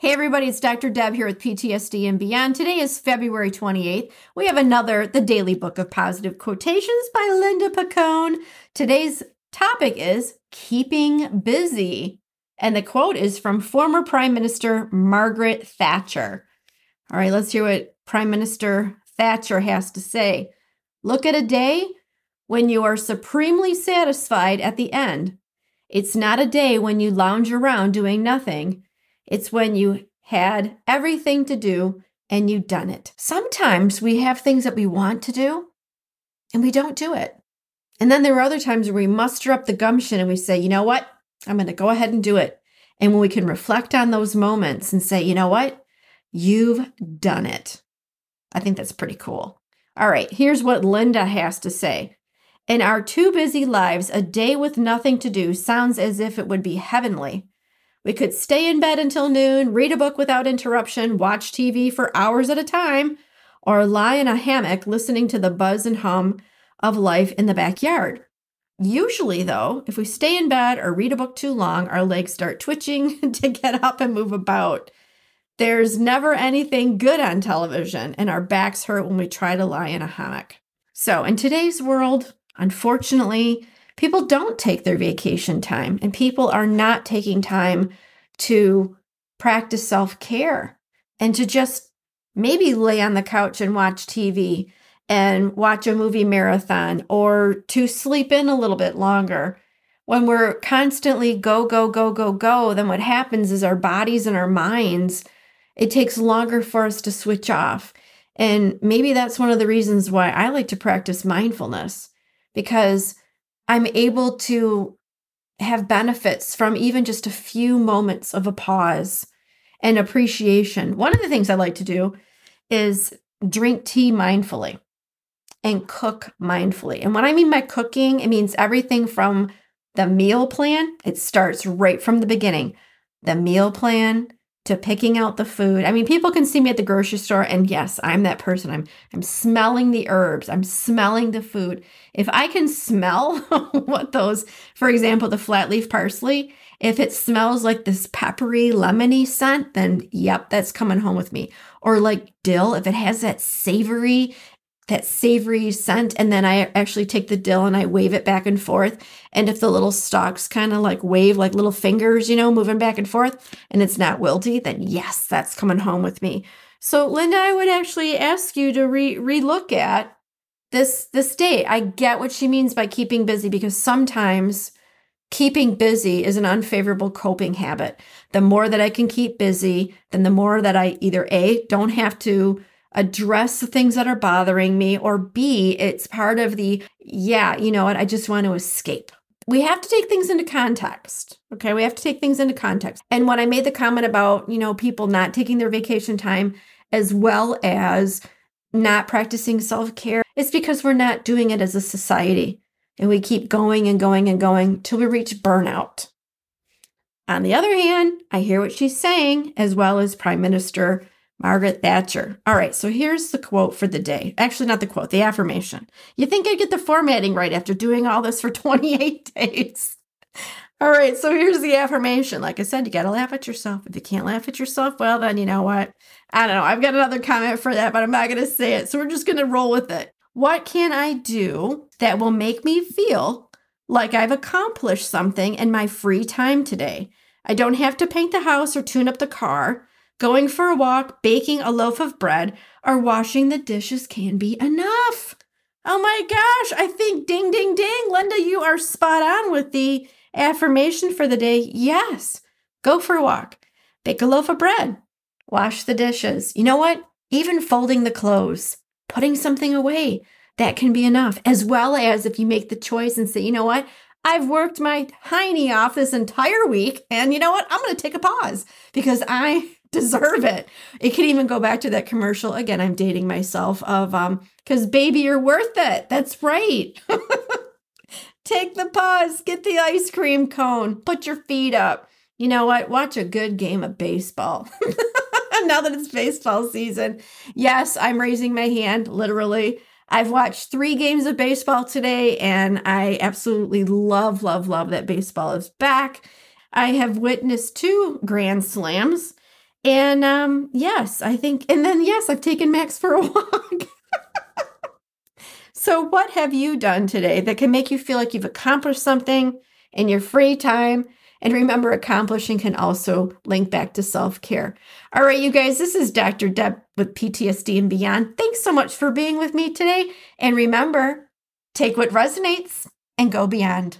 Hey, everybody, it's Dr. Deb here with PTSD and Beyond. Today is February 28th. We have another The Daily Book of Positive Quotations by Linda Picone. Today's topic is keeping busy. And the quote is from former Prime Minister Margaret Thatcher. All right, let's hear what Prime Minister Thatcher has to say. Look at a day when you are supremely satisfied at the end. It's not a day when you lounge around doing nothing. It's when you had everything to do and you've done it. Sometimes we have things that we want to do and we don't do it. And then there are other times where we muster up the gumption and we say, you know what? I'm going to go ahead and do it. And when we can reflect on those moments and say, you know what? You've done it. I think that's pretty cool. All right, here's what Linda has to say. In our too busy lives, a day with nothing to do sounds as if it would be heavenly. We could stay in bed until noon, read a book without interruption, watch TV for hours at a time, or lie in a hammock listening to the buzz and hum of life in the backyard. Usually, though, if we stay in bed or read a book too long, our legs start twitching to get up and move about. There's never anything good on television, and our backs hurt when we try to lie in a hammock. So, in today's world, unfortunately, people don't take their vacation time and people are not taking time to practice self care and to just maybe lay on the couch and watch TV and watch a movie marathon or to sleep in a little bit longer. When we're constantly go, go, go, go, go, then what happens is our bodies and our minds, it takes longer for us to switch off. And maybe that's one of the reasons why I like to practice mindfulness because I'm able to have benefits from even just a few moments of a pause and appreciation. One of the things I like to do is drink tea mindfully and cook mindfully. And when I mean by cooking, it means everything from the meal plan, it starts right from the beginning. The meal plan, to picking out the food. I mean, people can see me at the grocery store and yes, I'm that person. I'm I'm smelling the herbs. I'm smelling the food. If I can smell what those, for example, the flat leaf parsley, if it smells like this peppery lemony scent, then yep, that's coming home with me. Or like dill, if it has that savory that savory scent and then I actually take the dill and I wave it back and forth and if the little stalks kind of like wave like little fingers, you know, moving back and forth and it's not wilty, then yes, that's coming home with me. So Linda, I would actually ask you to re relook at this this date. I get what she means by keeping busy because sometimes keeping busy is an unfavorable coping habit. The more that I can keep busy, then the more that I either A, don't have to address the things that are bothering me, or B, it's part of the, yeah, you know what, I just want to escape. We have to take things into context. Okay. We have to take things into context. And when I made the comment about, you know, people not taking their vacation time as well as not practicing self care, it's because we're not doing it as a society. And we keep going and going and going till we reach burnout. On the other hand, I hear what she's saying, as well as Prime Minister Margaret Thatcher. All right, so here's the quote for the day. Actually, not the quote, the affirmation. You think I'd get the formatting right after doing all this for 28 days? All right, so here's the affirmation. Like I said, you got to laugh at yourself. If you can't laugh at yourself, well, then you know what? I don't know. I've got another comment for that, but I'm not going to say it. So we're just going to roll with it. What can I do that will make me feel like I've accomplished something in my free time today? I don't have to paint the house or tune up the car. Going for a walk, baking a loaf of bread, or washing the dishes can be enough. Oh my gosh, I think ding, ding, ding. Linda, you are spot on with the affirmation for the day. Yes, go for a walk, bake a loaf of bread, wash the dishes. You know what? Even folding the clothes, putting something away, that can be enough. As well as if you make the choice and say, you know what? I've worked my hiney off this entire week, and you know what? I'm going to take a pause because I deserve it. It can even go back to that commercial again. I'm dating myself of um cuz baby you're worth it. That's right. Take the pause, get the ice cream cone, put your feet up. You know what? Watch a good game of baseball. now that it's baseball season. Yes, I'm raising my hand literally. I've watched 3 games of baseball today and I absolutely love love love that baseball is back. I have witnessed two grand slams and um, yes, I think, and then yes, I've taken Max for a walk. so, what have you done today that can make you feel like you've accomplished something in your free time? And remember, accomplishing can also link back to self care. All right, you guys, this is Dr. Deb with PTSD and Beyond. Thanks so much for being with me today. And remember, take what resonates and go beyond.